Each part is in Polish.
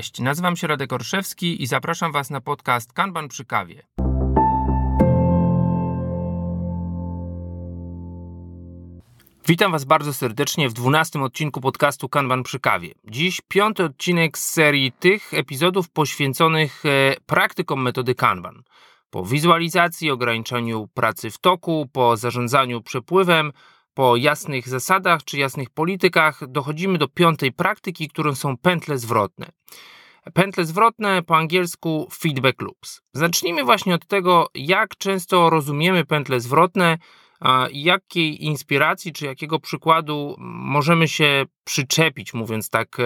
Cześć, nazywam się Radek Orszewski i zapraszam Was na podcast Kanban przy kawie. Witam Was bardzo serdecznie w dwunastym odcinku podcastu Kanban przy kawie. Dziś piąty odcinek z serii tych epizodów poświęconych e, praktykom metody Kanban. Po wizualizacji, ograniczaniu pracy w toku, po zarządzaniu przepływem, po jasnych zasadach czy jasnych politykach dochodzimy do piątej praktyki, którą są pętle zwrotne. Pętle zwrotne po angielsku feedback loops. Zacznijmy właśnie od tego, jak często rozumiemy pętle zwrotne, jakiej inspiracji czy jakiego przykładu możemy się przyczepić, mówiąc tak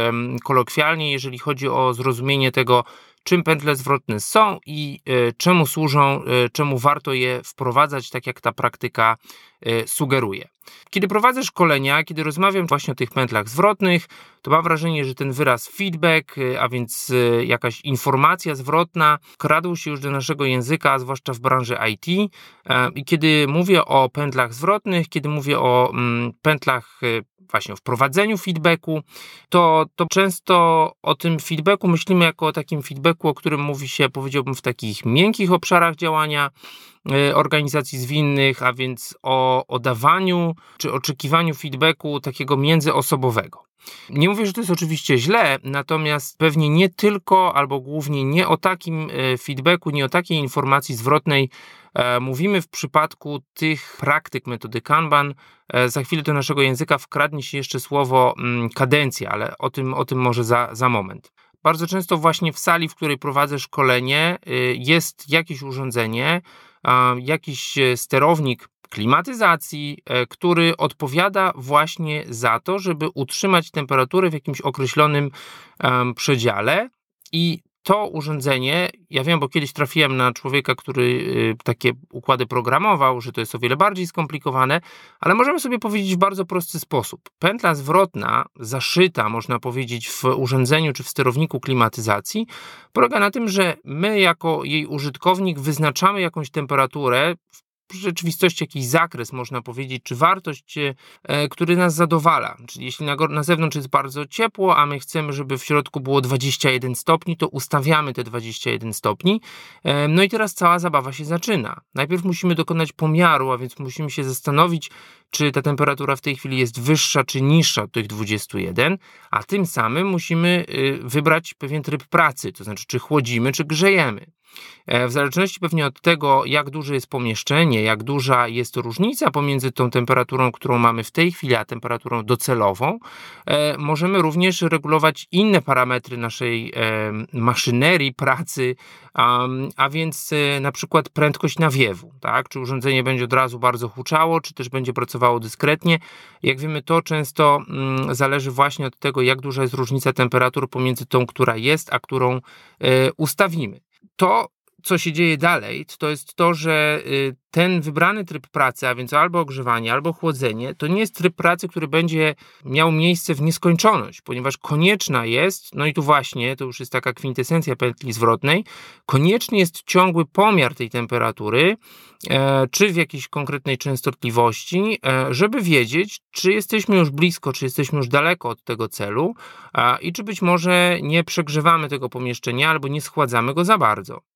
kolokwialnie, jeżeli chodzi o zrozumienie tego, czym pętle zwrotne są i e, czemu służą, e, czemu warto je wprowadzać, tak jak ta praktyka e, sugeruje. Kiedy prowadzę szkolenia, kiedy rozmawiam właśnie o tych pętlach zwrotnych, to mam wrażenie, że ten wyraz feedback, a więc jakaś informacja zwrotna, kradł się już do naszego języka, zwłaszcza w branży IT. I kiedy mówię o pętlach zwrotnych, kiedy mówię o mm, pętlach właśnie o wprowadzeniu feedbacku, to, to często o tym feedbacku myślimy jako o takim feedbacku, o którym mówi się, powiedziałbym, w takich miękkich obszarach działania e, organizacji zwinnych, a więc o, o dawaniu czy oczekiwaniu feedbacku takiego międzyosobowego. Nie mówię, że to jest oczywiście źle, natomiast pewnie nie tylko albo głównie nie o takim e, feedbacku, nie o takiej informacji zwrotnej mówimy w przypadku tych praktyk metody Kanban. E, za chwilę do naszego języka wkradnie się jeszcze słowo mm, kadencja, ale o tym, o tym może za, za moment. Bardzo często właśnie w sali, w której prowadzę szkolenie, jest jakieś urządzenie, jakiś sterownik klimatyzacji, e, który odpowiada właśnie za to, żeby utrzymać temperaturę w jakimś określonym przedziale i to urządzenie, ja wiem, bo kiedyś trafiłem na człowieka, który y, takie układy programował, że to jest o wiele bardziej skomplikowane, ale możemy sobie powiedzieć w bardzo prosty sposób. Pętla zwrotna, zaszyta, można powiedzieć, w urządzeniu czy w sterowniku klimatyzacji, polega na tym, że my, jako jej użytkownik, wyznaczamy jakąś temperaturę w rzeczywistości jakiś zakres, można powiedzieć, czy wartość, e, który nas zadowala. Czyli jeśli na, na zewnątrz jest bardzo ciepło, a my chcemy, żeby w środku było 21 stopni, to ustawiamy te 21 stopni. E, no i teraz cała zabawa się zaczyna. Najpierw musimy dokonać pomiaru, a więc musimy się zastanowić, czy ta temperatura w tej chwili jest wyższa czy niższa od tych 21, a tym samym musimy y, wybrać pewien tryb pracy, to znaczy czy chłodzimy, czy grzejemy. E, w zależności pewnie od tego, jak duże jest pomieszczenie, jak duża jest różnica pomiędzy tą temperaturą, którą mamy w tej chwili, a temperaturą docelową, e, możemy również regulować inne parametry naszej e, maszynerii pracy, a więc na przykład prędkość nawiewu, tak? Czy urządzenie będzie od razu bardzo huczało, czy też będzie pracowało dyskretnie. Jak wiemy, to często mm, zależy właśnie od tego, jak duża jest różnica temperatur pomiędzy tą, która jest, a którą ustawimy to, co się dzieje dalej, to jest to, że y, ten wybrany tryb pracy, a więc albo ogrzewanie, albo chłodzenie, to nie jest tryb pracy, który będzie miał miejsce w nieskończoność, ponieważ konieczna jest, no i tu właśnie, to już jest taka kwintesencja pętli zwrotnej, konieczny jest ciągły pomiar tej temperatury, e, czy w jakiejś konkretnej częstotliwości, e, żeby wiedzieć, czy jesteśmy już blisko, czy jesteśmy już daleko od tego celu i czy być może nie przegrzewamy tego pomieszczenia albo nie schładzamy go za bardzo.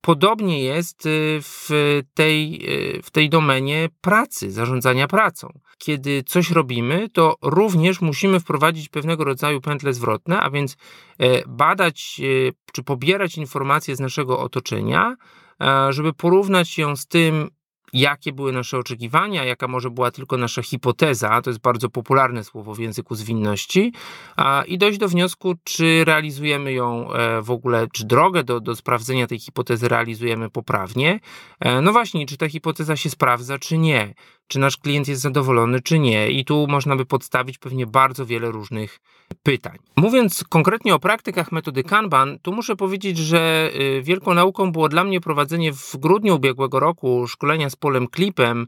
Podobnie jest y, w tej, y, w tej domenie pracy, zarządzania pracą. Kiedy coś robimy, to również musimy wprowadzić pewnego rodzaju pętle zwrotne, a więc e, badać e, czy pobierać informacje z naszego otoczenia, żeby porównać ją z tym, jakie były nasze oczekiwania, jaka może była tylko nasza hipoteza, to jest bardzo popularne słowo w języku zwinności, i dojść do wniosku, czy realizujemy ją e, w ogóle, czy drogę do, do sprawdzenia tej hipotezy realizujemy poprawnie. E, no właśnie, czy ta hipoteza się sprawdza, czy nie czy nasz klient jest zadowolony, czy nie. I tu można by podstawić pewnie bardzo wiele różnych pytań. Mówiąc konkretnie o praktykach metody Kanban, tu muszę powiedzieć, że y, wielką nauką było dla mnie prowadzenie w grudniu ubiegłego roku szkolenia z polem klipem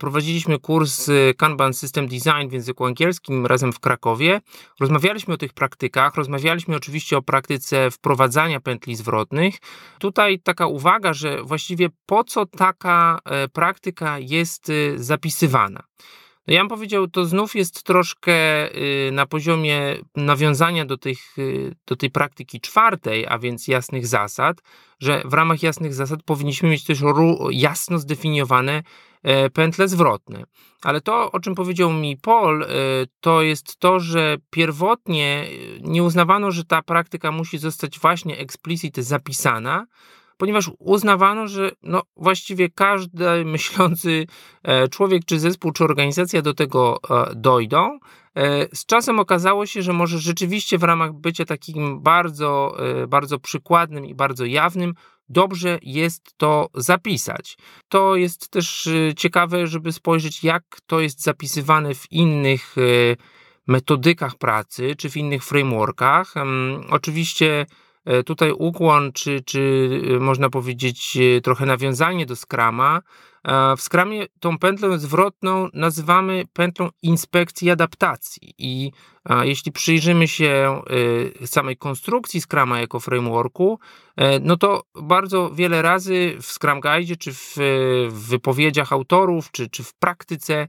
Prowadziliśmy kurs y, Kanban System Design w języku angielskim razem w Krakowie. Rozmawialiśmy o tych praktykach, rozmawialiśmy oczywiście o praktyce wprowadzania pętli zwrotnych. Tutaj taka uwaga, że właściwie po co taka e, praktyka jest y, zapisywana. No ja bym powiedział, to znów jest troszkę y, na poziomie nawiązania do, tych, y, do tej praktyki czwartej, a więc jasnych zasad, że w ramach jasnych zasad powinniśmy mieć też jasno zdefiniowane e, pętle zwrotne. Ale to, o czym powiedział mi Paul, e, to jest to, że pierwotnie nie uznawano, że ta praktyka musi zostać właśnie explicit zapisana, ponieważ uznawano, że no właściwie każdy myślący e, człowiek, czy zespół, czy organizacja do tego e, dojdą. E, z czasem okazało się, że może rzeczywiście w ramach bycia takim bardzo, bardzo przykładnym i bardzo jawnym, dobrze jest to zapisać. To jest też ciekawe, żeby spojrzeć, jak to jest zapisywane w innych metodykach pracy czy w innych frameworkach. Oczywiście tutaj ukłon, czy, czy e, można powiedzieć e, trochę nawiązanie do Scrama. W Scrumie tą pętlę zwrotną nazywamy pętlą inspekcji adaptacji i jeśli przyjrzymy się samej konstrukcji Scrama jako frameworku, no to bardzo wiele razy w Scrum Guide, czy w, wypowiedziach autorów, czy, czy w praktyce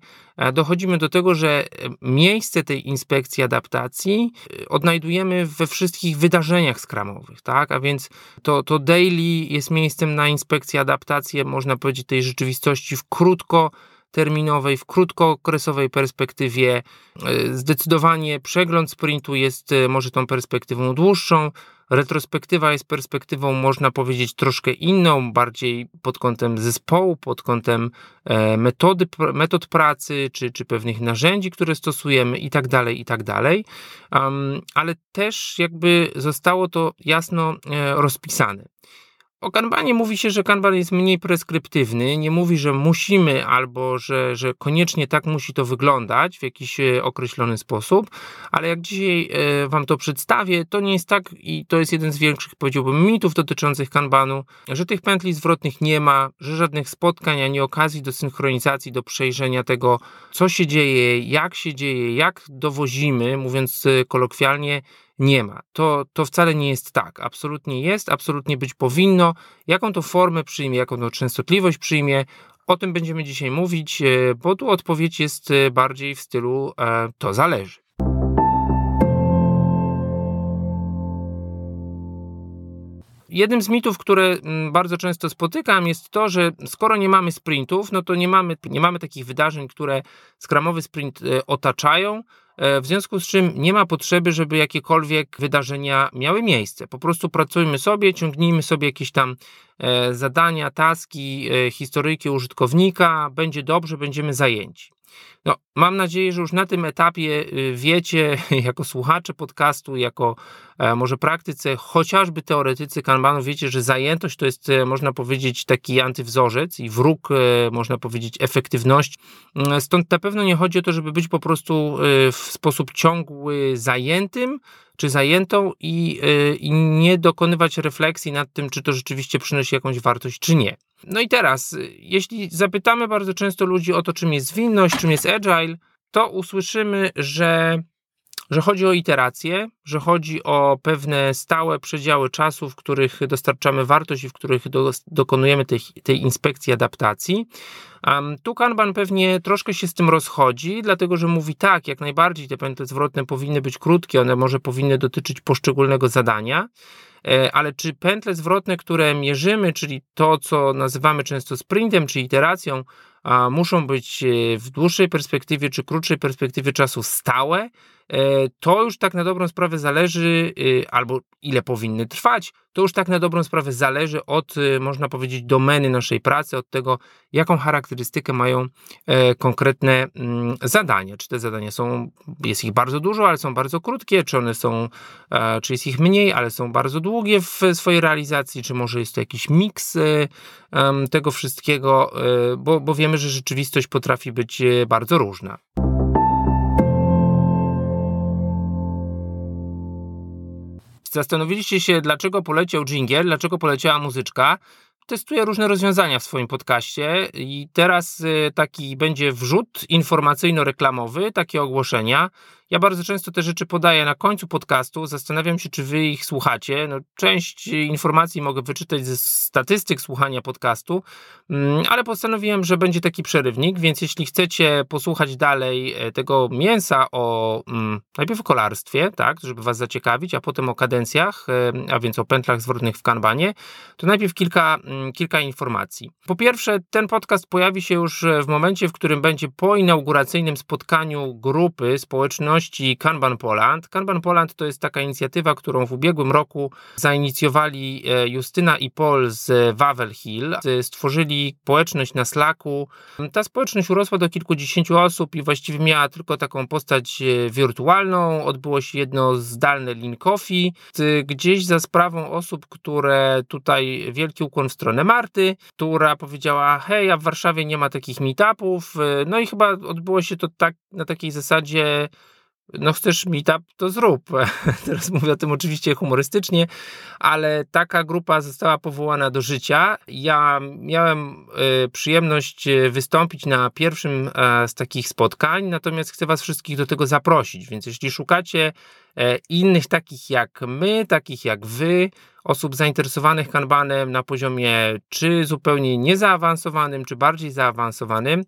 dochodzimy do tego, że miejsce tej inspekcji adaptacji odnajdujemy we wszystkich wydarzeniach Scrumowych, tak? A więc to, to daily jest miejscem na inspekcję, adaptację, można powiedzieć, tej rzeczywistości w krótko terminowej, w krótkookresowej perspektywie. E, zdecydowanie przegląd sprintu jest e, może tą perspektywą dłuższą. Retrospektywa jest perspektywą, można powiedzieć, troszkę inną, bardziej pod kątem zespołu, pod kątem e, metody, metod pracy, czy, czy pewnych narzędzi, które stosujemy i tak dalej, i tak dalej. ale też jakby zostało to jasno rozpisane. O kanbanie mówi się, że kanban jest mniej preskryptywny, nie mówi, że musimy albo że, że koniecznie tak musi to wyglądać w jakiś e, określony sposób, ale jak dzisiaj e, Wam to przedstawię, to nie jest tak i to jest jeden z większych, powiedziałbym, mitów dotyczących kanbanu, że tych pętli zwrotnych nie ma, że żadnych spotkań ani okazji do synchronizacji, do przejrzenia tego, co się dzieje, jak się dzieje, jak dowozimy, mówiąc e, kolokwialnie, nie ma. To, to wcale nie jest tak. Absolutnie jest, absolutnie być powinno. Jaką to formę przyjmie, jaką to częstotliwość przyjmie, o tym będziemy dzisiaj mówić, e, bo tu odpowiedź jest e, bardziej w stylu e, to zależy. Jednym z mitów, które mm, bardzo często spotykam, jest to, że skoro nie mamy sprintów, no to nie mamy, nie mamy takich wydarzeń, które skramowy sprint otaczają, w związku z czym nie ma potrzeby, żeby jakiekolwiek wydarzenia miały miejsce. Po prostu pracujmy sobie, ciągnijmy sobie jakieś tam e, zadania, taski, e, historyjki użytkownika, będzie dobrze, będziemy zajęci. No, mam nadzieję, że już na tym etapie y, wiecie, jako słuchacze podcastu, jako e, może praktyce, chociażby teoretycy Kanbanu, wiecie, że zajętość to jest, e, można powiedzieć, taki antywzorzec i wróg, e, można powiedzieć, efektywności. Mm, stąd na pewno nie chodzi o to, żeby być po prostu w sposób ciągły zajętym, czy zajętą i, i nie dokonywać refleksji nad tym, czy to rzeczywiście przynosi jakąś wartość, czy nie. No i teraz, jeśli zapytamy bardzo często ludzi o to, czym jest zwinność, czym jest agile, to usłyszymy, że, że chodzi o iterację, że chodzi o pewne stałe przedziały czasu, w których dostarczamy wartość i w których do, dokonujemy tej, tej inspekcji adaptacji. Um, tu Kanban pewnie troszkę się z tym rozchodzi, dlatego że mówi tak, jak najbardziej te pętle zwrotne powinny być krótkie, one może powinny dotyczyć poszczególnego zadania, e, ale czy pętle zwrotne, które mierzymy, czyli to, co nazywamy często sprintem czy iteracją, muszą być e, w dłuższej perspektywie czy krótszej perspektywie czasu stałe, to już tak na dobrą sprawę zależy, e, albo ile powinny trwać, to już tak na dobrą sprawę zależy od, można powiedzieć, domeny naszej pracy, od tego, jaką charakterystykę mają konkretne mm, zadania. Czy te zadania są, jest ich bardzo dużo, ale są bardzo krótkie, czy one są, czy jest ich mniej, ale są bardzo długie w swojej realizacji, czy może jest to jakiś miks tego wszystkiego, bo, bo wiemy, że rzeczywistość potrafi być e, bardzo różna. Zastanowiliście się, dlaczego poleciał jingle, dlaczego poleciała muzyczka. Testuję różne rozwiązania w swoim podcaście i teraz e, taki będzie wrzut informacyjno-reklamowy, takie ogłoszenia. Ja bardzo często te rzeczy podaję na końcu podcastu. Zastanawiam się, czy wy ich słuchacie. No, część informacji mogę wyczytać ze statystyk słuchania podcastu, mm, ale postanowiłem, że będzie taki przerywnik, więc jeśli chcecie posłuchać dalej e, tego mięsa o mm, najpierw o kolarstwie, tak, żeby was zaciekawić, a potem o kadencjach, e, a więc o pętlach zwrotnych w kanbanie, to najpierw kilka, mm, kilka informacji. Po pierwsze, ten podcast pojawi się już w momencie, w którym będzie po inauguracyjnym spotkaniu grupy społeczności Kanban Poland. Kanban Poland to jest taka inicjatywa, którą w ubiegłym roku zainicjowali e, Justyna i Paul z Wawel Hill. Stworzyli społeczność na Slacku. Ta społeczność urosła do kilkudziesięciu osób i właściwie miała tylko taką postać e, wirtualną. Odbyło się jedno zdalne link coffee. Gdzieś za sprawą osób, które tutaj wielki ukłon w stronę Marty, która powiedziała: Hej, a w Warszawie nie ma takich meetupów. E, no i chyba odbyło się to tak na takiej zasadzie no chcesz meetup, to zrób. Teraz mówię o tym oczywiście humorystycznie, ale taka grupa została powołana do życia. Ja miałem y, przyjemność e, wystąpić na pierwszym y, z takich spotkań, natomiast chcę Was wszystkich do tego zaprosić, więc jeśli szukacie y, innych takich jak my, takich jak Wy, osób zainteresowanych kanbanem na poziomie czy zupełnie niezaawansowanym, czy bardziej zaawansowanym,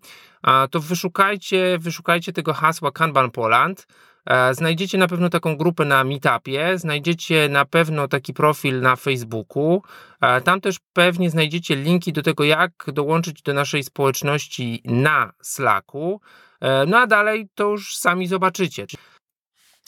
to wyszukajcie, wyszukajcie tego hasła Kanban Poland. E, znajdziecie na pewno taką grupę na Meetupie, znajdziecie na pewno taki profil na Facebooku. E, tam też pewnie znajdziecie linki do tego, jak dołączyć do naszej społeczności na Slacku. E, no a dalej to już sami zobaczycie.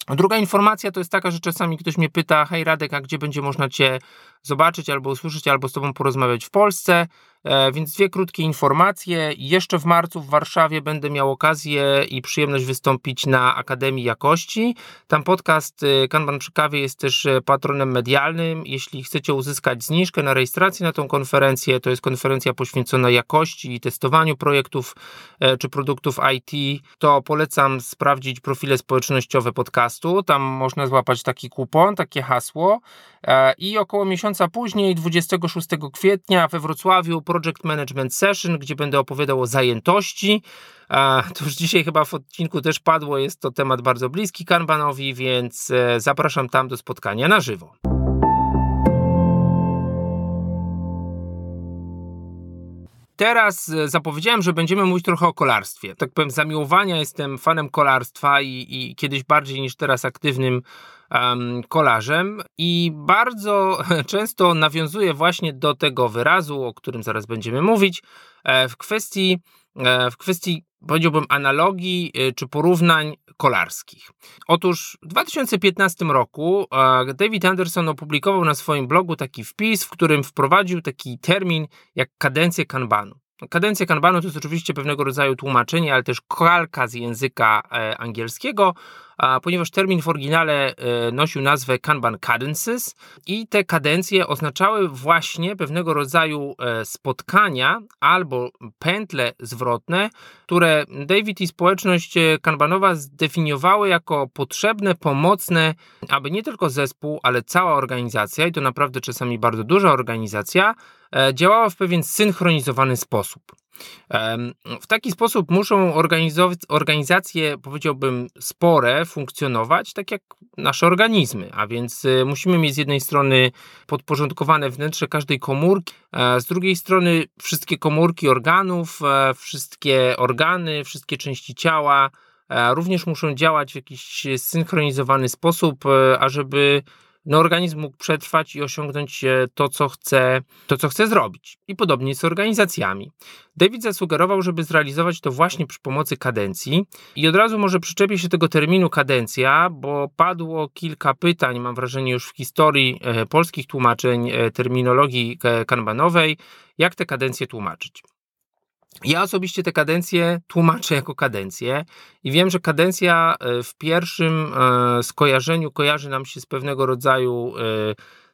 Druga informacja to jest taka, że czasami ktoś mnie pyta, hej Radek, a gdzie będzie można Cię zobaczyć albo usłyszeć, albo z Tobą porozmawiać w Polsce? E, więc dwie krótkie informacje. Jeszcze w marcu w Warszawie będę miał okazję i przyjemność wystąpić na Akademii Jakości. Tam podcast e, Kanban przy kawie jest też e, patronem medialnym. Jeśli chcecie uzyskać zniżkę na rejestrację na tą konferencję, to jest konferencja poświęcona jakości i testowaniu projektów czy produktów IT, to polecam sprawdzić profile społecznościowe podcastu. Tam można złapać taki kupon, takie hasło i około miesiąca później, 26 kwietnia we Wrocławiu Project Management Session, gdzie będę opowiadał o zajętości. To już dzisiaj chyba w odcinku też padło, jest to temat bardzo bliski Kanbanowi, więc e, zapraszam tam do spotkania na żywo. Teraz e, zapowiedziałem, że będziemy mówić trochę o kolarstwie. Tak powiem, zamiłowania jestem fanem kolarstwa i, i kiedyś bardziej niż teraz aktywnym kolarzem i bardzo często nawiązuje właśnie do tego wyrazu, o którym zaraz będziemy mówić, e, w kwestii, e, w kwestii powiedziałbym analogii e, czy porównań kolarskich. Otóż w 2015 roku David Anderson opublikował na swoim blogu taki wpis, w którym wprowadził taki termin jak kadencję kanbanu. Kadencja kanbanu to jest oczywiście pewnego rodzaju tłumaczenie, ale też kalka z języka angielskiego, ponieważ termin w oryginale e, nosił nazwę Kanban Cadences i te kadencje oznaczały właśnie pewnego rodzaju e, spotkania albo pętle zwrotne, które David i społeczność e, kanbanowa zdefiniowały jako potrzebne, pomocne, aby nie tylko zespół, ale cała organizacja, i to naprawdę czasami bardzo duża organizacja, działała w pewien synchronizowany sposób. W taki sposób muszą organizacje, powiedziałbym, spore funkcjonować tak jak nasze organizmy, a więc y, musimy mieć z jednej strony podporządkowane wnętrze każdej komórki, z drugiej strony wszystkie komórki organów, e, wszystkie organy, wszystkie części ciała e, również muszą działać w jakiś synchronizowany sposób, e, ażeby no, organizm mógł przetrwać i osiągnąć e, to, co chce, to, co chce zrobić. I podobnie z organizacjami. David zasugerował, żeby zrealizować to właśnie przy pomocy kadencji. I od razu może przyczepię się tego terminu kadencja, bo padło kilka pytań, mam wrażenie, już w historii e, polskich tłumaczeń e, terminologii kanbanowej, jak te kadencje tłumaczyć. Ja osobiście te kadencje tłumaczę jako kadencje i wiem, że kadencja e, w pierwszym e, skojarzeniu kojarzy nam się z pewnego rodzaju e,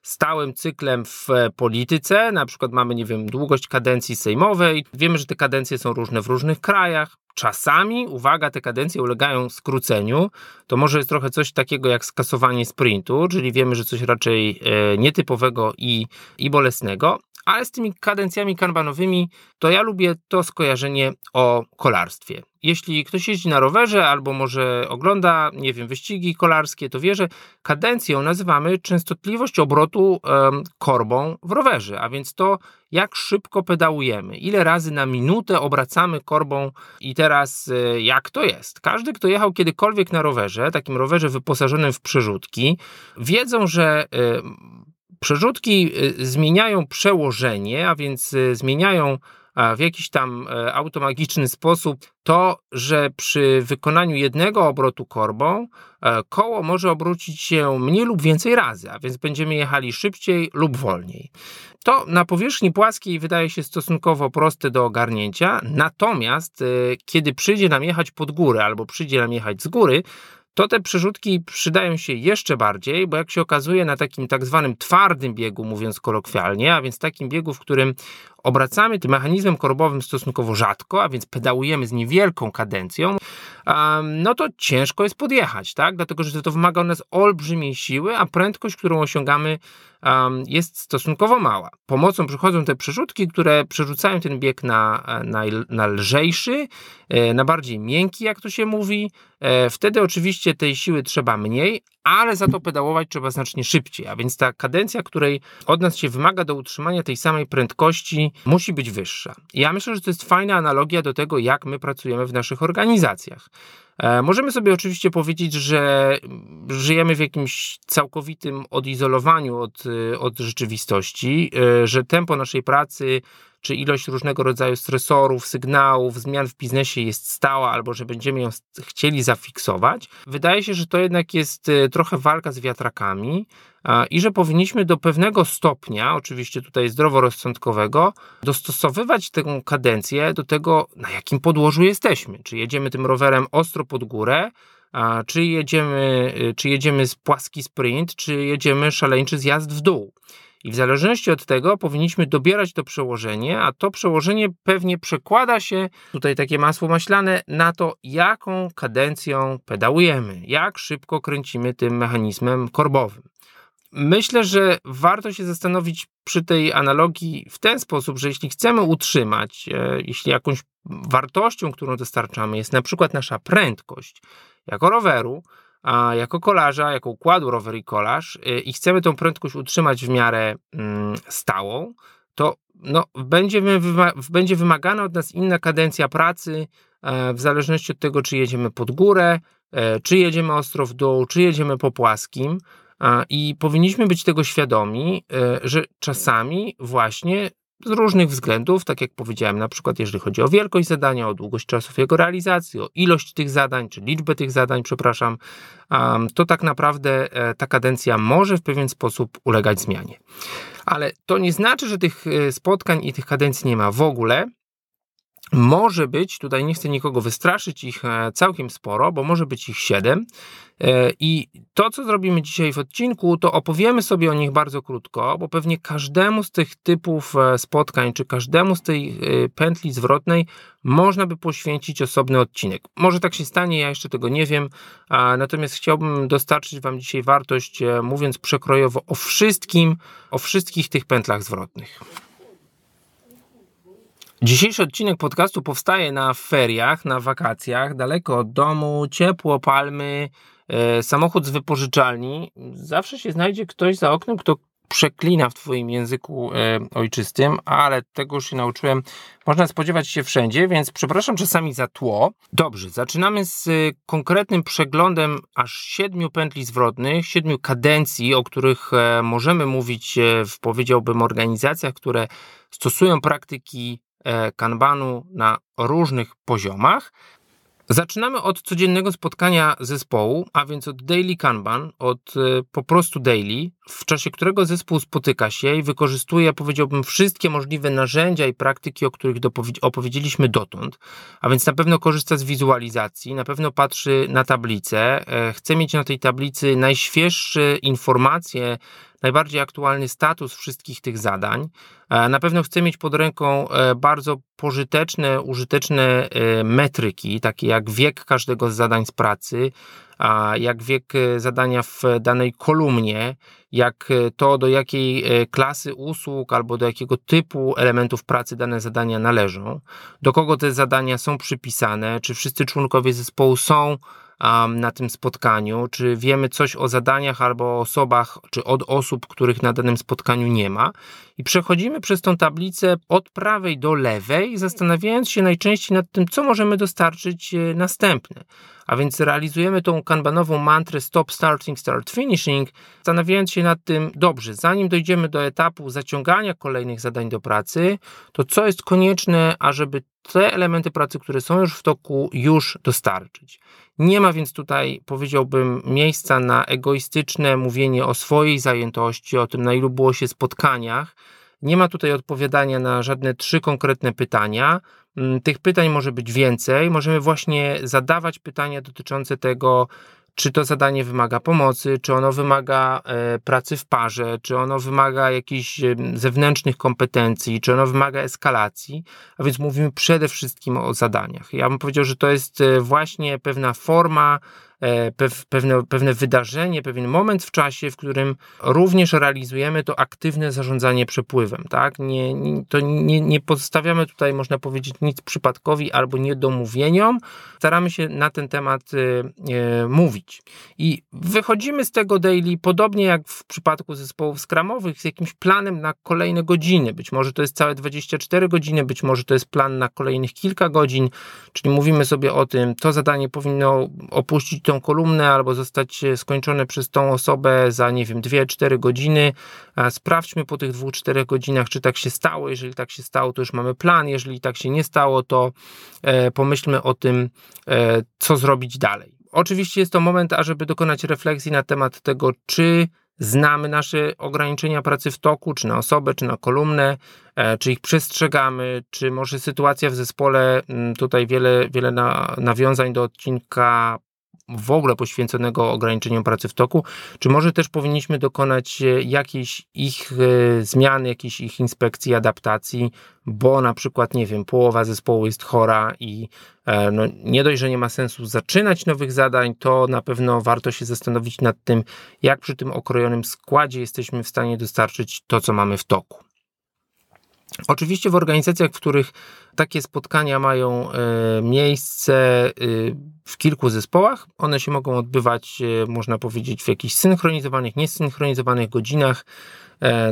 stałym cyklem w polityce. Na przykład mamy, nie wiem, długość kadencji sejmowej. Wiemy, że te kadencje są różne w różnych krajach. Czasami, uwaga, te kadencje ulegają skróceniu. To może jest trochę coś takiego jak skasowanie sprintu, czyli wiemy, że coś raczej nietypowego i, i bolesnego Ale z tymi kadencjami kanbanowymi, to ja lubię to skojarzenie o kolarstwie. Jeśli ktoś jeździ na rowerze albo może ogląda, nie wiem, wyścigi kolarskie, to wie, że kadencją nazywamy częstotliwość obrotu um, korbą w rowerze, a więc to, jak szybko pedałujemy, ile razy na minutę obracamy korbą i teraz e, jak to jest. Każdy, kto jechał kiedykolwiek na rowerze, takim rowerze wyposażonym w przerzutki, wiedzą, że e, Przerzutki y, zmieniają przełożenie, a więc y, zmieniają w jakiś tam e, automagiczny sposób to, że przy wykonaniu jednego obrotu korbą e, koło może obrócić się mniej lub więcej razy, a więc będziemy jechali szybciej lub wolniej. To na powierzchni płaskiej wydaje się stosunkowo proste do ogarnięcia, natomiast e, kiedy przyjdzie nam jechać pod górę albo przyjdzie nam jechać z góry, to te przerzutki przydają się jeszcze bardziej, bo jak się okazuje na takim tak zwanym twardym biegu, mówiąc kolokwialnie, a więc takim biegu, w którym obracamy tym mechanizmem korbowym stosunkowo rzadko, a więc pedałujemy z niewielką kadencją, no to ciężko jest podjechać, tak? Dlatego, że to wymaga od nas olbrzymiej siły, a prędkość, którą osiągamy jest stosunkowo mała. Pomocą przychodzą te przerzutki, które przerzucają ten bieg na, na, na lżejszy, e, na bardziej miękki, jak to się mówi. E, wtedy oczywiście tej siły trzeba mniej, ale za to pedałować trzeba znacznie szybciej, a więc ta kadencja, której od nas się wymaga do utrzymania tej samej prędkości, musi być wyższa. Ja myślę, że to jest fajna analogia do tego, jak my pracujemy w naszych organizacjach. E, możemy sobie oczywiście powiedzieć, że żyjemy w jakimś całkowitym odizolowaniu od, od rzeczywistości, e, że tempo naszej pracy czy ilość różnego rodzaju stresorów, sygnałów, zmian w biznesie jest stała, albo że będziemy ją chcieli zafiksować. Wydaje się, że to jednak jest e, trochę walka z wiatrakami i że powinniśmy do pewnego stopnia, oczywiście tutaj zdroworozsądkowego, dostosowywać tę kadencję do tego, na jakim podłożu jesteśmy. Czy jedziemy tym rowerem ostro pod górę, czy jedziemy, e, czy jedziemy z płaski sprint, czy jedziemy szaleńczy zjazd w dół. I w zależności od tego powinniśmy dobierać to przełożenie, a to przełożenie pewnie przekłada się, tutaj takie masło maślane, na to, jaką kadencją pedałujemy, jak szybko kręcimy tym mechanizmem korbowym. Myślę, że warto się zastanowić przy tej analogii w ten sposób, że jeśli chcemy utrzymać, e, jeśli jakąś wartością, którą dostarczamy, jest na przykład nasza prędkość jako roweru, a jako kolarza, jako układu rower i kolarz y, i chcemy tą prędkość utrzymać w miarę mm, stałą, to no, będzie, wymagana od nas inna kadencja pracy e, w zależności od tego, czy jedziemy pod górę, e, czy jedziemy ostro w dół, czy jedziemy po płaskim. I powinniśmy być tego świadomi, e, że czasami właśnie z różnych względów, tak jak powiedziałem, na przykład jeżeli chodzi o wielkość zadania, o długość czasów jego realizacji, o ilość tych zadań, czy liczbę tych zadań, przepraszam, to tak naprawdę e, ta kadencja może w pewien sposób ulegać zmianie. Ale to nie znaczy, że tych e, spotkań i tych kadencji nie ma w ogóle. Może być, tutaj nie chcę nikogo wystraszyć, ich e, całkiem sporo, bo może być ich siedem. E, I to, co zrobimy dzisiaj w odcinku, to opowiemy sobie o nich bardzo krótko, bo pewnie każdemu z tych typów e, spotkań, czy każdemu z tej pętli zwrotnej można by poświęcić osobny odcinek. Może tak się stanie, ja jeszcze tego nie wiem, natomiast chciałbym dostarczyć Wam dzisiaj wartość, mówiąc przekrojowo o wszystkim, o wszystkich tych pętlach zwrotnych. Dzisiejszy odcinek podcastu powstaje na feriach, na wakacjach, daleko od domu, ciepło, palmy, e, samochód z wypożyczalni. Zawsze się znajdzie ktoś za oknem, kto przeklina w Twoim języku e, ojczystym, ale tego już się nauczyłem. Można spodziewać się wszędzie, więc przepraszam czasami za tło. Dobrze, zaczynamy z e, konkretnym przeglądem aż siedmiu pętli zwrotnych, siedmiu kadencji, o których e, możemy mówić w, powiedziałbym, organizacjach, które stosują praktyki E, kanbanu na różnych poziomach. Zaczynamy od codziennego spotkania zespołu, a więc od daily kanban, od e, po prostu daily, w czasie którego zespół spotyka się i wykorzystuje, powiedziałbym, wszystkie możliwe narzędzia i praktyki, o których opowiedzieliśmy dotąd. A więc na pewno korzysta z wizualizacji, na pewno patrzy na tablicę, e, chce mieć na tej tablicy najświeższe informacje najbardziej aktualny status wszystkich tych zadań. E, na pewno chcę mieć pod ręką e, bardzo pożyteczne, użyteczne e, metryki, takie jak wiek każdego z zadań z pracy, jak wiek zadania w danej kolumnie, jak to, do jakiej klasy usług albo do jakiego typu elementów pracy dane zadania należą, do kogo te zadania są przypisane, czy wszyscy członkowie zespołu są na tym spotkaniu, czy wiemy coś o zadaniach albo o osobach, czy od osób, których na danym spotkaniu nie ma. I przechodzimy przez tą tablicę od prawej do lewej, zastanawiając się najczęściej nad tym, co możemy dostarczyć e, następne. A więc realizujemy tą kanbanową mantrę stop starting, start finishing, zastanawiając się nad tym, dobrze, zanim dojdziemy do etapu zaciągania kolejnych zadań do pracy, to co jest konieczne, ażeby te elementy pracy, które są już w toku, już dostarczyć. Nie ma więc tutaj, powiedziałbym, miejsca na egoistyczne mówienie o swojej zajętości, o tym, na ilu było się spotkaniach. Nie ma tutaj odpowiadania na żadne trzy konkretne pytania. Mm, tych pytań może być więcej. Możemy właśnie zadawać pytania dotyczące tego, czy to zadanie wymaga pomocy, czy ono wymaga e, pracy w parze, czy ono wymaga jakichś zewnętrznych kompetencji, czy ono wymaga eskalacji, a więc mówimy przede wszystkim o zadaniach. Ja bym powiedział, że to jest e, właśnie pewna forma E, pewne, pewne wydarzenie, pewien moment w czasie, w którym również realizujemy to aktywne zarządzanie przepływem. Tak? Nie, nie, to nie, nie pozostawiamy tutaj, można powiedzieć, nic przypadkowi albo niedomówieniom. Staramy się na ten temat e, e, mówić. I wychodzimy z tego daily, podobnie jak w przypadku zespołów skramowych, z jakimś planem na kolejne godziny. Być może to jest całe 24 godziny, być może to jest plan na kolejnych kilka godzin, czyli mówimy sobie o tym, to zadanie powinno opuścić tą kolumnę albo zostać e, skończone przez tą osobę za, nie wiem, 2-4 godziny. Sprawdźmy po tych 2-4 godzinach, czy tak się stało. Jeżeli tak się stało, to już mamy plan. Jeżeli tak się nie stało, to e, pomyślmy o tym, e, co zrobić dalej. Oczywiście jest to moment, ażeby dokonać refleksji na temat tego, czy znamy nasze ograniczenia pracy w toku, czy na osobę, czy na kolumnę, czy ich przestrzegamy, czy może sytuacja w zespole, tutaj wiele, wiele nawiązań do odcinka w ogóle poświęconego ograniczeniom pracy w toku, czy może też powinniśmy dokonać e, jakiejś ich e, zmiany, jakiejś ich inspekcji, adaptacji, bo na przykład, nie wiem, połowa zespołu jest chora i e, no, nie dość, że nie ma sensu zaczynać nowych zadań, to na pewno warto się zastanowić nad tym, jak przy tym okrojonym składzie jesteśmy w stanie dostarczyć to, co mamy w toku. Oczywiście w organizacjach, w których takie spotkania mają e, miejsce e, w kilku zespołach, one się mogą odbywać, e, można powiedzieć, w jakichś synchronizowanych, niesynchronizowanych godzinach.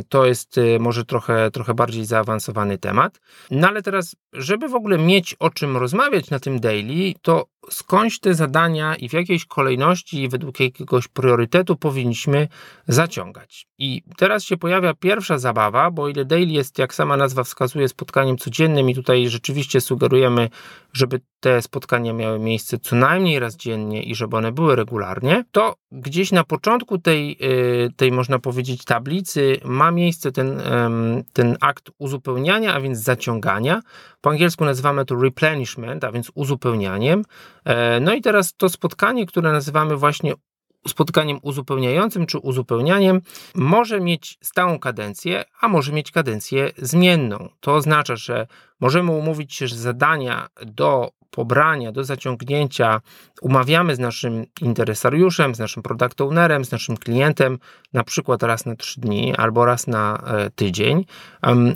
To jest może trochę, trochę bardziej zaawansowany temat. No ale teraz, żeby w ogóle mieć o czym rozmawiać na tym daily, to skądś te zadania i w jakiejś kolejności i według jakiegoś priorytetu powinniśmy zaciągać. I teraz się pojawia pierwsza zabawa, bo ile daily jest, jak sama nazwa wskazuje, spotkaniem codziennym i tutaj rzeczywiście sugerujemy, żeby te spotkania miały miejsce co najmniej raz dziennie i żeby one były regularnie, to gdzieś na początku tej, y, tej można powiedzieć, tablicy ma miejsce ten, ten akt uzupełniania, a więc zaciągania. Po angielsku nazywamy to replenishment, a więc uzupełnianiem. E, no i teraz to spotkanie, które nazywamy właśnie spotkaniem uzupełniającym czy uzupełnianiem może mieć stałą kadencję, a może mieć kadencję zmienną. To oznacza, że możemy umówić się, że zadania do pobrania, do zaciągnięcia umawiamy z naszym interesariuszem, z naszym product ownerem, z naszym klientem, na przykład raz na trzy dni albo raz na e, tydzień,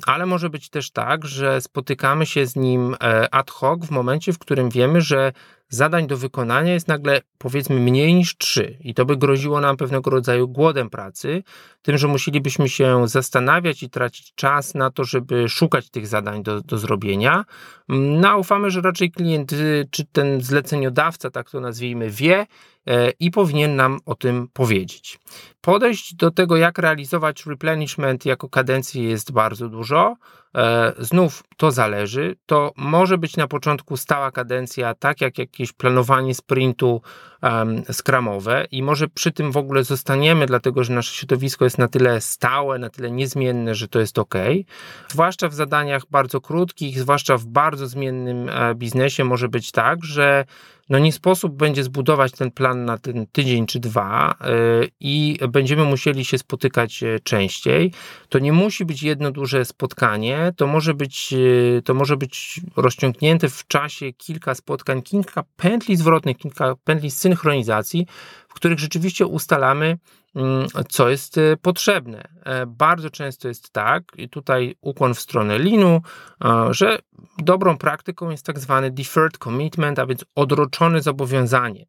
ale może być też tak, że spotykamy się z nim e, ad hoc w momencie, w którym wiemy, że zadań do wykonania jest nagle powiedzmy mniej niż trzy i to by groziło nam pewnego rodzaju głodem pracy, tym, że musielibyśmy się zastanawiać i tracić czas na to, żeby szukać tych zadań do, do zrobienia. No, ufamy, że raczej klient y, czy ten zleceniodawca, tak to nazwijmy, wie i powinien nam o tym powiedzieć. Podejść do tego, jak realizować replenishment jako kadencję jest bardzo dużo. E, znów to zależy. To może być na początku stała kadencja, tak jak jakieś planowanie sprintu um, skramowe i może przy tym w ogóle zostaniemy, dlatego że nasze środowisko jest na tyle stałe, na tyle niezmienne, że to jest ok. Zwłaszcza w zadaniach bardzo krótkich, zwłaszcza w bardzo zmiennym e, biznesie może być tak, że no nie sposób będzie zbudować ten plan na ten tydzień czy dwa yy, i będziemy musieli się spotykać e, częściej. To nie musi być jedno duże spotkanie, to może być, yy, to może być rozciągnięte w czasie kilka spotkań, kilka pętli zwrotnych, kilka pętli synchronizacji, w których rzeczywiście ustalamy, mm, co jest e, potrzebne. E, bardzo często jest tak, i tutaj ukłon w stronę linu, e, że dobrą praktyką jest tak zwany deferred commitment, a więc odroczone zobowiązanie.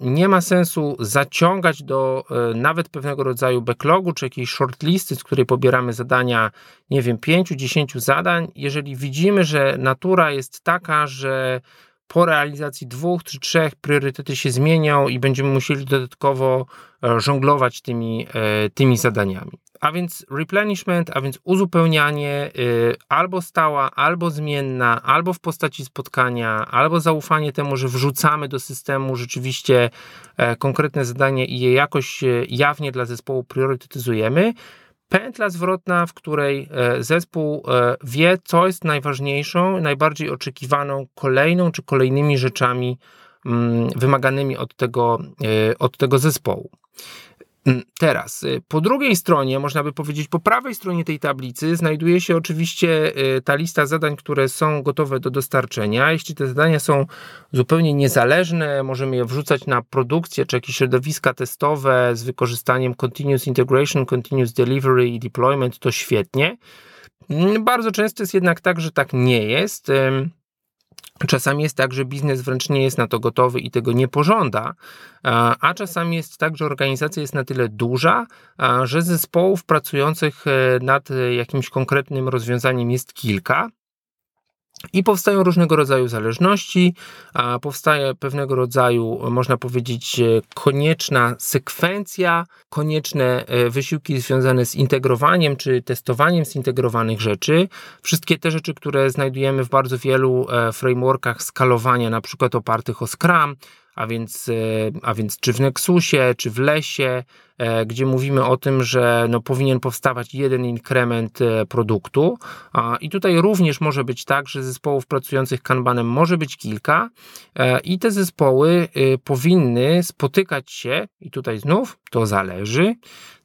Nie ma sensu zaciągać do nawet pewnego rodzaju backlogu czy jakiejś shortlisty, z której pobieramy zadania, nie wiem, 5-10 zadań, jeżeli widzimy, że natura jest taka, że po realizacji dwóch czy trzech priorytety się zmienią i będziemy musieli dodatkowo e, żonglować tymi, e, tymi zadaniami. A więc replenishment, a więc uzupełnianie e, albo stała, albo zmienna, albo w postaci spotkania, albo zaufanie temu, że wrzucamy do systemu rzeczywiście konkretne zadanie i je jakoś jawnie dla zespołu priorytetyzujemy pętla zwrotna, w której e, zespół e, wie, co jest najważniejszą, najbardziej oczekiwaną kolejną czy kolejnymi rzeczami mm, wymaganymi od tego, e, od tego zespołu. Mm, teraz, y, po drugiej stronie, można by powiedzieć, po prawej stronie tej tablicy, znajduje się oczywiście y, ta lista zadań, które są gotowe do dostarczenia. Jeśli te zadania są zupełnie niezależne, możemy je wrzucać na produkcję czy jakieś środowiska testowe z wykorzystaniem Continuous Integration, Continuous Delivery i Deployment, to świetnie. Mm, bardzo często jest jednak tak, że tak nie jest. Czasami jest tak, że biznes wręcz nie jest na to gotowy i tego nie pożąda, a czasami jest tak, że organizacja jest na tyle duża, że zespołów pracujących e, nad e, jakimś konkretnym rozwiązaniem jest kilka. I powstają różnego rodzaju zależności, a powstaje pewnego rodzaju, można powiedzieć, e, konieczna sekwencja, konieczne e, wysiłki związane z integrowaniem czy testowaniem zintegrowanych rzeczy. Wszystkie te rzeczy, które znajdujemy w bardzo wielu e, frameworkach skalowania, na przykład opartych o Scrum, a więc, a więc czy w Nexusie, czy w Lesie, gdzie mówimy o tym, że no, powinien powstawać jeden inkrement e, produktu. I tutaj również może być tak, że zespołów pracujących Kanbanem może być kilka i te zespoły powinny spotykać się, i tutaj znów to zależy,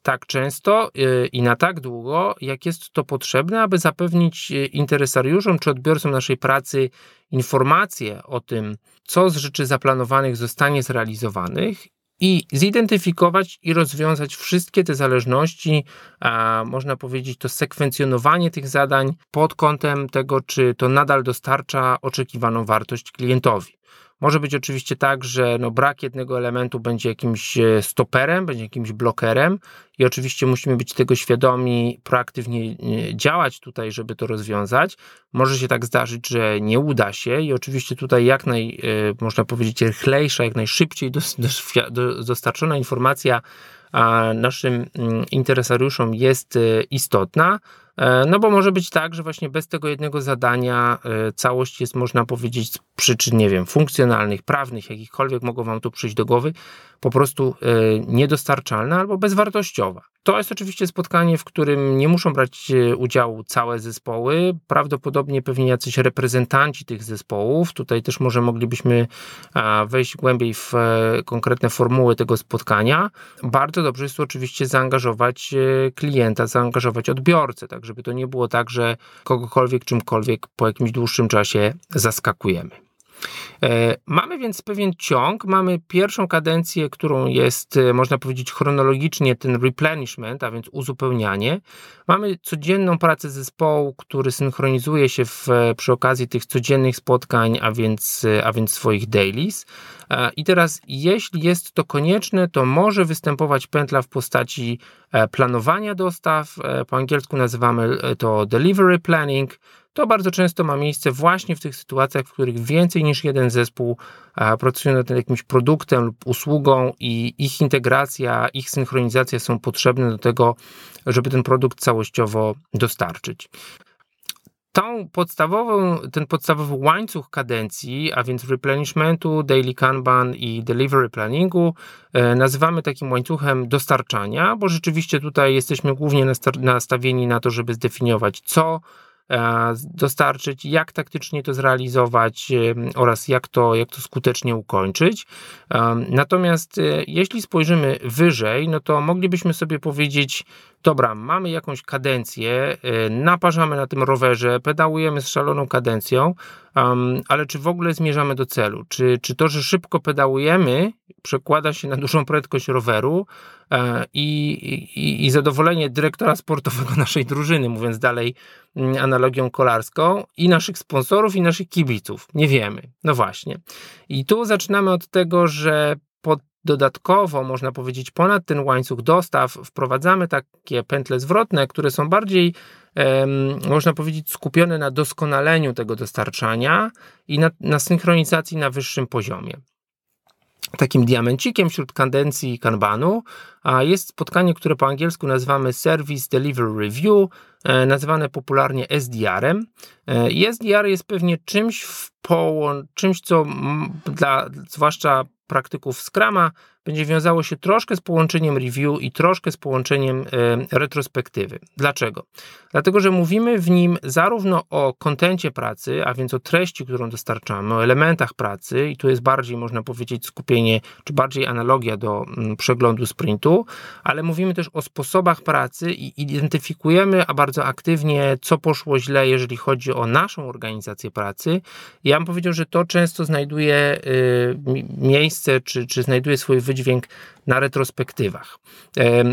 tak często i na tak długo, jak jest to potrzebne, aby zapewnić interesariuszom czy odbiorcom naszej pracy informacje o tym, co z rzeczy zaplanowanych zostanie zrealizowanych i zidentyfikować i rozwiązać wszystkie te zależności, można powiedzieć to sekwencjonowanie tych zadań pod kątem tego, czy to nadal dostarcza oczekiwaną wartość klientowi. Może być oczywiście tak, że no brak jednego elementu będzie jakimś e, stoperem, będzie jakimś blokerem i oczywiście musimy być tego świadomi, proaktywnie e, działać tutaj, żeby to rozwiązać. Może się tak zdarzyć, że nie uda się i oczywiście tutaj jak naj, e, można powiedzieć, rychlejsza, jak najszybciej dostarczona informacja naszym mm, interesariuszom jest istotna, no bo może być tak, że właśnie bez tego jednego zadania e, całość jest, można powiedzieć, z przyczyn, nie wiem, funkcjonalnych, prawnych, jakichkolwiek mogą Wam tu przyjść do głowy, po prostu e, niedostarczalna albo bezwartościowa. To jest oczywiście spotkanie, w którym nie muszą brać udziału całe zespoły, prawdopodobnie pewnie jacyś reprezentanci tych zespołów. Tutaj też może moglibyśmy wejść głębiej w konkretne formuły tego spotkania. Bardzo dobrze jest tu oczywiście zaangażować klienta, zaangażować odbiorcę, tak żeby to nie było tak, że kogokolwiek czymkolwiek po jakimś dłuższym czasie zaskakujemy. E, mamy więc pewien ciąg, mamy pierwszą kadencję, którą jest, e, można powiedzieć, chronologicznie ten replenishment, a więc uzupełnianie. Mamy codzienną pracę zespołu, który synchronizuje się w, przy okazji tych codziennych spotkań, a więc, a więc swoich dailies. E, I teraz, jeśli jest to konieczne, to może występować pętla w postaci planowania dostaw. Po angielsku nazywamy to delivery planning to bardzo często ma miejsce właśnie w tych sytuacjach, w których więcej niż jeden zespół pracuje nad jakimś produktem lub usługą i ich integracja, ich synchronizacja są potrzebne do tego, żeby ten produkt całościowo dostarczyć. tą podstawową, ten podstawowy łańcuch kadencji, a więc replenishmentu, daily kanban i delivery planningu, e, nazywamy takim łańcuchem dostarczania, bo rzeczywiście tutaj jesteśmy głównie nastawieni na to, żeby zdefiniować, co dostarczyć, jak taktycznie to zrealizować oraz jak to, jak to skutecznie ukończyć. Natomiast e, jeśli spojrzymy wyżej, no to moglibyśmy sobie powiedzieć, dobra, mamy jakąś kadencję, e, naparzamy na tym rowerze, pedałujemy z szaloną kadencją, ale czy w ogóle zmierzamy do celu? Czy, czy to, że szybko pedałujemy, przekłada się na dużą prędkość roweru i, i, i zadowolenie dyrektora sportowego naszej drużyny, mówiąc dalej mm, analogią kolarską, i naszych sponsorów, i naszych kibiców? Nie wiemy. No właśnie. I tu zaczynamy od tego, że Dodatkowo, można powiedzieć, ponad ten łańcuch dostaw wprowadzamy takie pętle zwrotne, które są bardziej, można powiedzieć, skupione na doskonaleniu tego dostarczania i na, na synchronizacji na wyższym poziomie takim diamencikiem wśród kadencji Kanbanu jest spotkanie, które po angielsku nazywamy Service Delivery Review, e, nazywane popularnie SDR-em. E, SDR jest pewnie czymś, w połą- czymś co dla zwłaszcza praktyków Scrama będzie wiązało się troszkę z połączeniem review i troszkę z połączeniem e, retrospektywy. Dlaczego? Dlatego, że mówimy w nim zarówno o kontencie pracy, a więc o treści, którą dostarczamy, o elementach pracy, i tu jest bardziej, można powiedzieć, skupienie, czy bardziej analogia do mm, przeglądu sprintu, ale mówimy też o sposobach pracy i identyfikujemy, a bardzo aktywnie, co poszło źle, jeżeli chodzi o naszą organizację pracy. Ja bym powiedział, że to często znajduje y, miejsce, czy, czy znajduje swój wydźwięk wydźwięk na retrospektywach.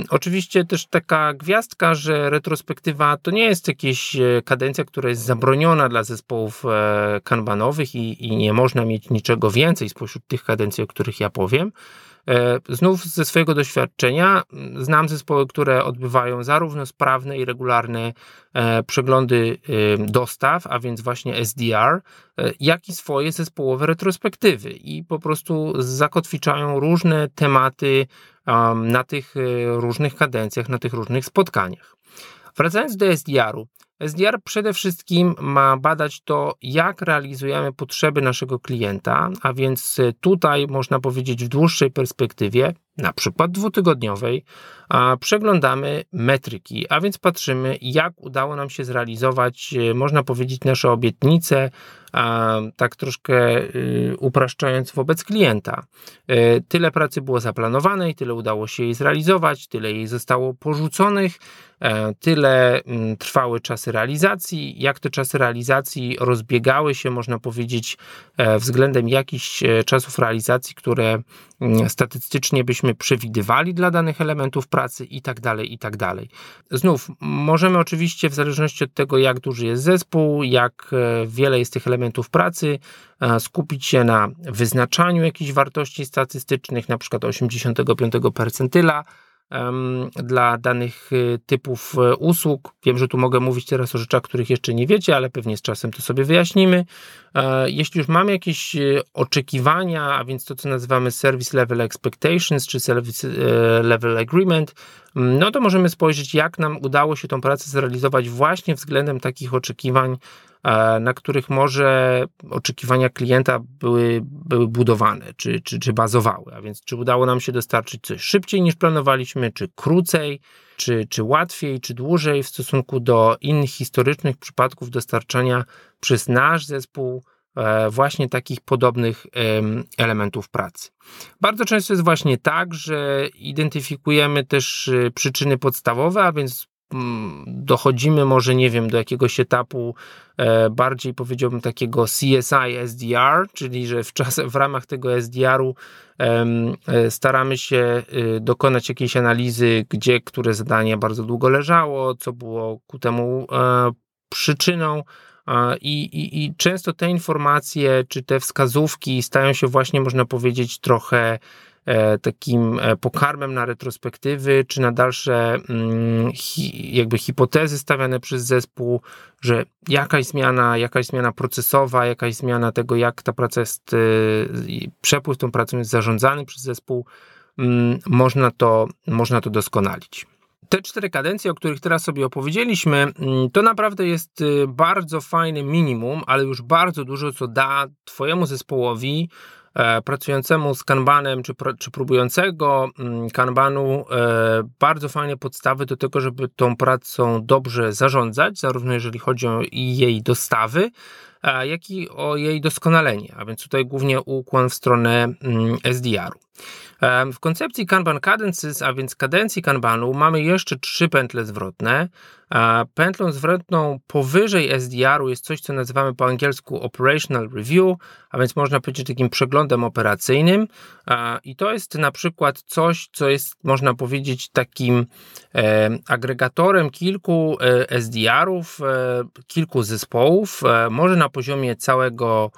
Oczywiście też taka gwiazdka, że retrospektywa to nie jest jakaś e, kadencja, która jest zabroniona dla zespołów e, kanbanowych i, i nie można mieć niczego więcej spośród tych kadencji, o których ja powiem. E, znów ze swojego doświadczenia znam zespoły, które odbywają zarówno sprawne i regularne e, przeglądy dostaw, a więc właśnie SDR, e, jak i swoje zespołowe retrospektywy i po prostu zakotwiczają różne tematy na tych różnych kadencjach, na tych różnych spotkaniach. Wracając do SDR-u, SDR przede wszystkim ma badać to, jak realizujemy potrzeby naszego klienta, a więc tutaj można powiedzieć w dłuższej perspektywie, na przykład dwutygodniowej, przeglądamy metryki, a więc patrzymy, jak udało nam się zrealizować, e, można powiedzieć, nasze obietnice, tak troszkę y, upraszczając wobec klienta. E, tyle pracy było zaplanowane i tyle udało się jej zrealizować, tyle jej zostało porzuconych, e, tyle mm, trwały czasy realizacji, jak te czasy realizacji rozbiegały się, można powiedzieć, względem jakichś czasów realizacji, które mm, statystycznie byśmy przewidywali dla danych elementów pracy i tak dalej, i tak dalej. Znów, możemy oczywiście w zależności od tego, jak duży jest zespół, jak e, wiele jest tych elementów pracy, e, skupić się na wyznaczaniu jakichś wartości statystycznych, na przykład 85 percentyla, dla danych y, typów e, usług. Wiem, że tu mogę mówić teraz o rzeczach, których jeszcze nie wiecie, ale pewnie z czasem to sobie wyjaśnimy. E, jeśli już mamy jakieś e, oczekiwania, a więc to, co nazywamy Service Level Expectations czy Service Level Agreement, no to możemy spojrzeć, jak nam udało się tą pracę zrealizować właśnie względem takich oczekiwań na których może oczekiwania klienta były, były budowane, czy, czy, czy bazowały. A więc, czy udało nam się dostarczyć coś szybciej niż planowaliśmy, czy krócej, czy, czy łatwiej, czy dłużej w stosunku do innych historycznych przypadków dostarczania przez nasz zespół e, właśnie takich podobnych elementów pracy. Bardzo często jest właśnie tak, że identyfikujemy też e, przyczyny podstawowe, a więc dochodzimy może, nie wiem, do jakiegoś etapu e, bardziej powiedziałbym takiego CSI SDR, czyli że w, czas, w ramach tego SDR-u e, staramy się e, dokonać jakiejś analizy, gdzie które zadanie bardzo długo leżało, co było ku temu przyczyną. I, i, I często te informacje, czy te wskazówki stają się właśnie, można powiedzieć, trochę E, takim e, pokarmem na retrospektywy, czy na dalsze mm, jakby hipotezy stawiane przez zespół, że jakaś zmiana, jakaś zmiana procesowa, jakaś zmiana tego, jak ta praca jest, e, przepływ tą pracą jest zarządzany przez zespół, mm, można to, można to doskonalić. te cztery kadencje, o których teraz sobie opowiedzieliśmy, mm, to naprawdę jest y, bardzo fajne minimum, ale już bardzo dużo, co da Twojemu zespołowi e, pracującemu z kanbanem, czy, czy próbującego mm, kanbanu, e, bardzo fajne podstawy do tego, żeby tą pracą dobrze zarządzać, zarówno jeżeli chodzi o jej dostawy, jak i o jej doskonalenie, a więc tutaj głównie ukłon w stronę mm, SDR-u. W koncepcji Kanban Cadences, a więc kadencji Kanbanu, mamy jeszcze trzy pętle zwrotne. Pętlą zwrotną powyżej SDR-u jest coś, co nazywamy po angielsku Operational Review, a więc można powiedzieć takim przeglądem operacyjnym. I to jest na przykład coś, co jest, można powiedzieć, takim agregatorem kilku e, SDR-ów, e, kilku zespołów, e, może na poziomie całego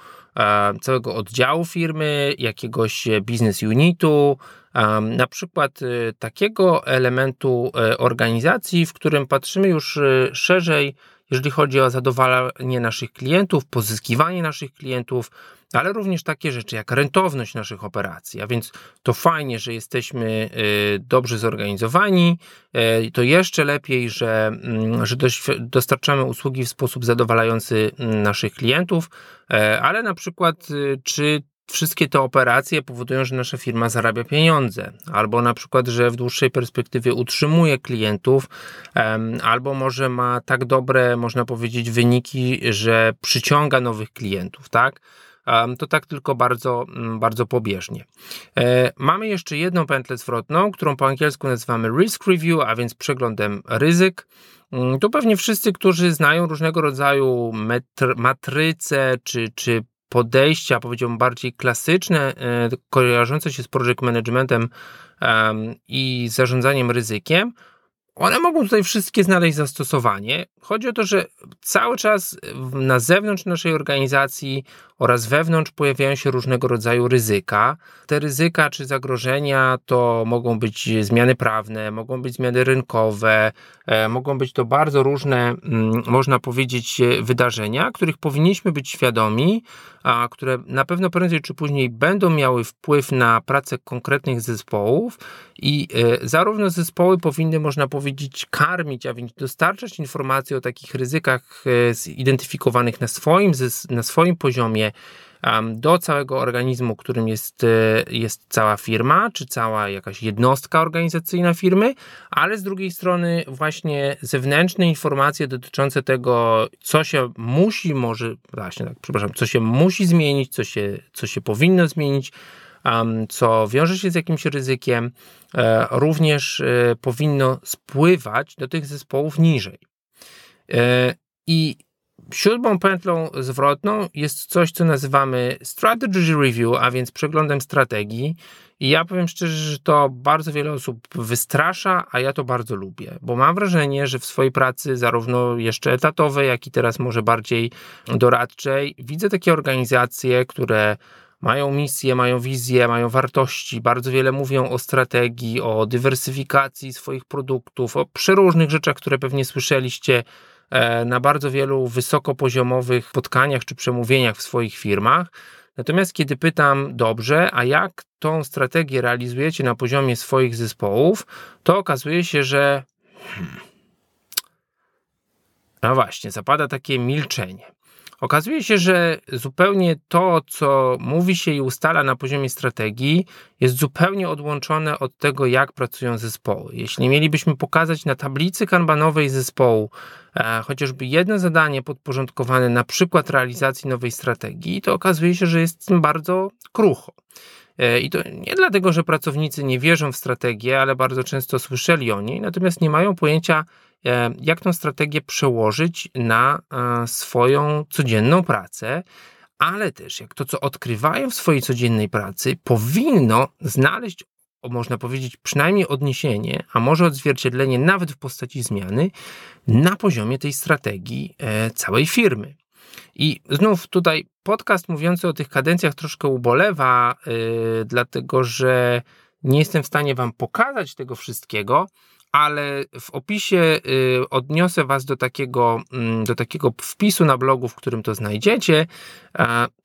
całego oddziału firmy, jakiegoś business unitu, na przykład takiego elementu e, organizacji, w którym patrzymy już szerzej, jeżeli chodzi o zadowalanie naszych klientów, pozyskiwanie naszych klientów, ale również takie rzeczy jak rentowność naszych operacji. A więc to fajnie, że jesteśmy y, dobrze zorganizowani. E, to jeszcze lepiej, że, mm, że dostarczamy usługi w sposób zadowalający mm, naszych klientów, e, ale na przykład, czy wszystkie te operacje powodują, że nasza firma zarabia pieniądze, albo na przykład, że w dłuższej perspektywie utrzymuje klientów, albo może ma tak dobre, można powiedzieć, wyniki, że przyciąga nowych klientów, tak? To tak tylko bardzo, mm, bardzo pobieżnie. E, mamy jeszcze jedną pętlę zwrotną, którą po angielsku nazywamy risk review, a więc przeglądem ryzyk. Mm, tu pewnie wszyscy, którzy znają różnego rodzaju matryce czy, czy podejścia, powiedziałbym bardziej klasyczne, e, kojarzące się z project managementem i zarządzaniem ryzykiem, one mogą tutaj wszystkie znaleźć zastosowanie. Chodzi o to, że cały czas na zewnątrz naszej organizacji oraz wewnątrz pojawiają się różnego rodzaju ryzyka. Te ryzyka czy zagrożenia to mogą być zmiany prawne, mogą być zmiany rynkowe, e, mogą być to bardzo różne, mm, można powiedzieć, wydarzenia, których powinniśmy być świadomi, a które na pewno prędzej czy później będą miały wpływ na pracę konkretnych zespołów i e, zarówno zespoły powinny, można powiedzieć, karmić, a więc dostarczać informacji o takich ryzykach e, zidentyfikowanych na swoim, na swoim poziomie, do całego organizmu, którym jest, e, jest cała firma, czy cała jakaś jednostka organizacyjna firmy, ale z drugiej strony właśnie zewnętrzne informacje dotyczące tego, co się musi, może, właśnie tak, przepraszam, co się musi zmienić, co się, co się powinno zmienić, co wiąże się z jakimś ryzykiem, e, również e, powinno spływać do tych zespołów niżej. I Siódmą pętlą zwrotną jest coś, co nazywamy strategy review, a więc przeglądem strategii. I ja powiem szczerze, że to bardzo wiele osób wystrasza, a ja to bardzo lubię, bo mam wrażenie, że w swojej pracy, zarówno jeszcze etatowej, jak i teraz może bardziej doradczej, widzę takie organizacje, które mają misję, mają wizję, mają wartości, bardzo wiele mówią o strategii, o dywersyfikacji swoich produktów, o przeróżnych rzeczach, które pewnie słyszeliście E, na bardzo wielu wysokopoziomowych spotkaniach czy przemówieniach w swoich firmach. Natomiast kiedy pytam, dobrze, a jak tą strategię realizujecie na poziomie swoich zespołów, to okazuje się, że. Hmm, no właśnie, zapada takie milczenie. Okazuje się, że zupełnie to, co mówi się i ustala na poziomie strategii, jest zupełnie odłączone od tego, jak pracują zespoły. Jeśli mielibyśmy pokazać na tablicy kanbanowej zespołu e, chociażby jedno zadanie podporządkowane na przykład realizacji nowej strategii, to okazuje się, że jest bardzo krucho. E, I to nie dlatego, że pracownicy nie wierzą w strategię, ale bardzo często słyszeli o niej, natomiast nie mają pojęcia, jak tę strategię przełożyć na e, swoją codzienną pracę, ale też jak to, co odkrywają w swojej codziennej pracy, powinno znaleźć, można powiedzieć, przynajmniej odniesienie, a może odzwierciedlenie nawet w postaci zmiany na poziomie tej strategii e, całej firmy. I znów tutaj podcast mówiący o tych kadencjach troszkę ubolewa, yy, dlatego że nie jestem w stanie Wam pokazać tego wszystkiego, ale w opisie y, odniosę Was do takiego, mm, do takiego wpisu na blogu, w którym to znajdziecie.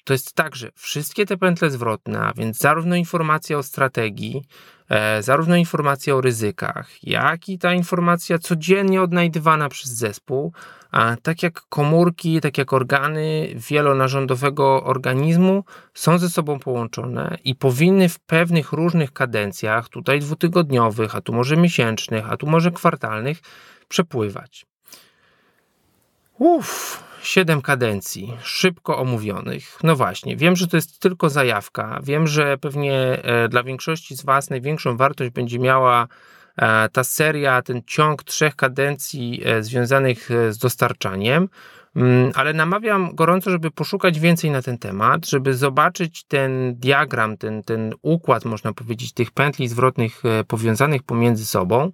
To jest tak, że wszystkie te pętle zwrotne, a więc zarówno informacja o strategii, e, zarówno informacja o ryzykach, jak i ta informacja codziennie odnajdywana przez zespół, a tak jak komórki, tak jak organy wielonarządowego organizmu są ze sobą połączone i powinny w pewnych różnych kadencjach, tutaj dwutygodniowych, a tu może miesięcznych, a tu może kwartalnych, przepływać. Uff, siedem kadencji, szybko omówionych. No właśnie, wiem, że to jest tylko zajawka. Wiem, że pewnie e, dla większości z Was największą wartość będzie miała e, ta seria, ten ciąg trzech kadencji e, związanych z dostarczaniem. Mm, ale namawiam gorąco, żeby poszukać więcej na ten temat, żeby zobaczyć ten diagram, ten, ten układ, można powiedzieć, tych pętli zwrotnych powiązanych pomiędzy sobą,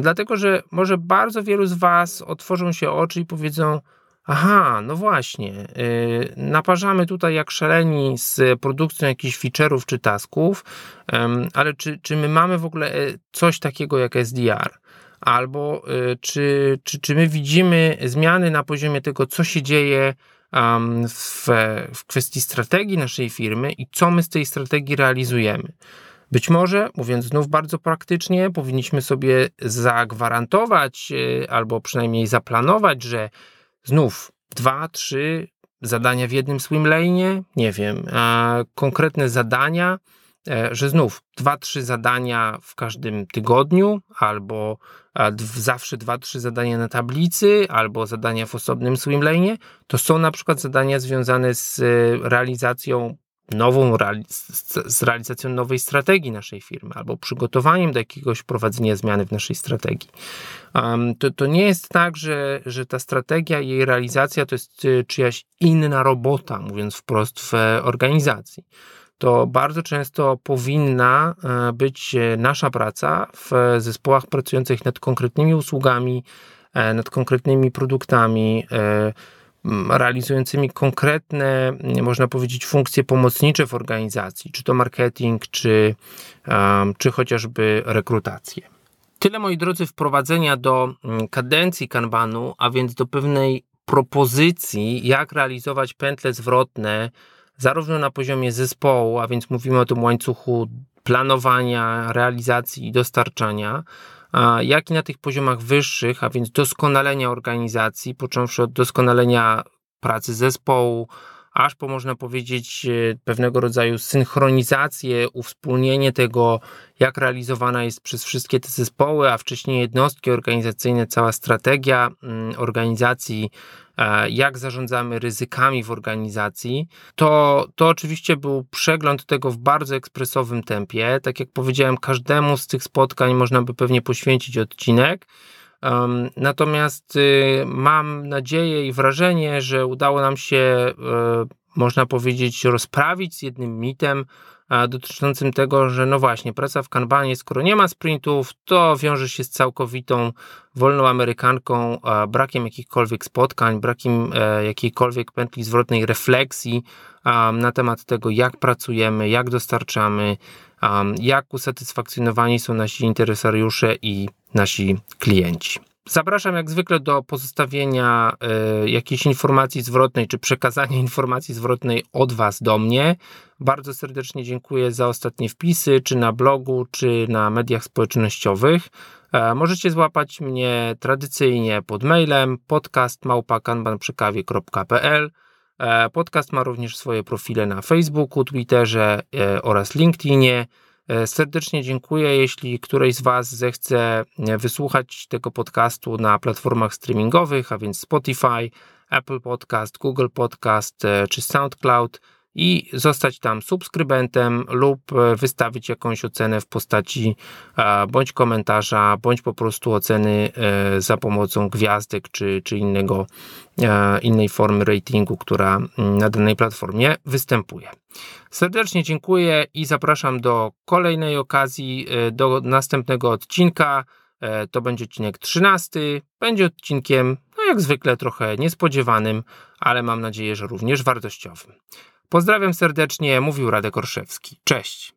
dlatego że może bardzo wielu z Was otworzą się oczy i powiedzą: Aha, no właśnie. Yy, naparzamy tutaj jak szaleni z produkcją jakichś feature'ów czy tasków, ale czy, czy my mamy w ogóle e, coś takiego jak SDR? Albo yy, czy, czy, czy my widzimy zmiany na poziomie tego, co się dzieje w, w kwestii strategii naszej firmy i co my z tej strategii realizujemy? Być może, mówiąc znów bardzo praktycznie, powinniśmy sobie zagwarantować e, albo przynajmniej zaplanować, że znów dwa, trzy zadania w jednym swim lane, nie wiem, konkretne zadania, e, że znów dwa, trzy zadania w każdym tygodniu, albo zawsze dwa, trzy zadania na tablicy, albo zadania w osobnym swim lane, to są na przykład zadania związane z e, realizacją nową z realizacją nowej strategii naszej firmy albo przygotowaniem do jakiegoś prowadzenia zmiany w naszej strategii. To, to nie jest tak, że, że ta strategia i jej realizacja to jest y, czyjaś inna robota, mówiąc wprost, w organizacji. To bardzo często powinna e, być e, nasza praca w zespołach pracujących nad konkretnymi usługami, e, nad konkretnymi produktami, realizującymi konkretne, można powiedzieć, funkcje pomocnicze w organizacji, czy to marketing, czy, czy chociażby rekrutację. Tyle, moi drodzy, wprowadzenia do kadencji Kanbanu, a więc do pewnej propozycji, jak realizować pętle zwrotne, zarówno na poziomie zespołu, a więc mówimy o tym łańcuchu planowania, realizacji i dostarczania, jak i na tych poziomach wyższych, a więc doskonalenia organizacji, począwszy od doskonalenia pracy zespołu, aż po można powiedzieć e, pewnego rodzaju synchronizację, uwspólnienie tego, jak realizowana jest przez wszystkie te zespoły, a wcześniej jednostki organizacyjne, cała strategia mm, organizacji, jak zarządzamy ryzykami w organizacji, to, to oczywiście był przegląd tego w bardzo ekspresowym tempie. Tak jak powiedziałem, każdemu z tych spotkań można by pewnie poświęcić odcinek. Natomiast y, mam nadzieję i wrażenie, że udało nam się, e, można powiedzieć, rozprawić z jednym mitem dotyczącym tego, że no właśnie, praca w kanbanie, skoro nie ma sprintów, to wiąże się z całkowitą wolną amerykanką, brakiem jakichkolwiek spotkań, brakiem e, jakiejkolwiek pętli zwrotnej refleksji na temat tego, jak pracujemy, jak dostarczamy, jak usatysfakcjonowani są nasi interesariusze i nasi klienci. Zapraszam jak zwykle do pozostawienia y, jakiejś informacji zwrotnej, czy przekazania informacji zwrotnej od Was do mnie. Bardzo serdecznie dziękuję za ostatnie wpisy, czy na blogu, czy na mediach społecznościowych. E, możecie złapać mnie tradycyjnie pod mailem podcastmałpakanbanprzykawie.pl e, Podcast ma również swoje profile na Facebooku, Twitterze e, oraz LinkedInie. E, serdecznie dziękuję. Jeśli któryś z Was zechce e, wysłuchać tego podcastu na platformach streamingowych, a więc Spotify, Apple Podcast, Google Podcast e, czy SoundCloud, i zostać tam subskrybentem lub wystawić jakąś ocenę w postaci bądź komentarza, bądź po prostu oceny za pomocą gwiazdek czy, czy innego, innej formy ratingu, która mm, na danej platformie występuje. Serdecznie dziękuję i zapraszam do kolejnej okazji, e, do następnego odcinka. E, to będzie odcinek 13. Będzie odcinkiem, no jak zwykle, trochę niespodziewanym, ale mam nadzieję, że również wartościowym. Pozdrawiam serdecznie, mówił Radek Orszewski. Cześć.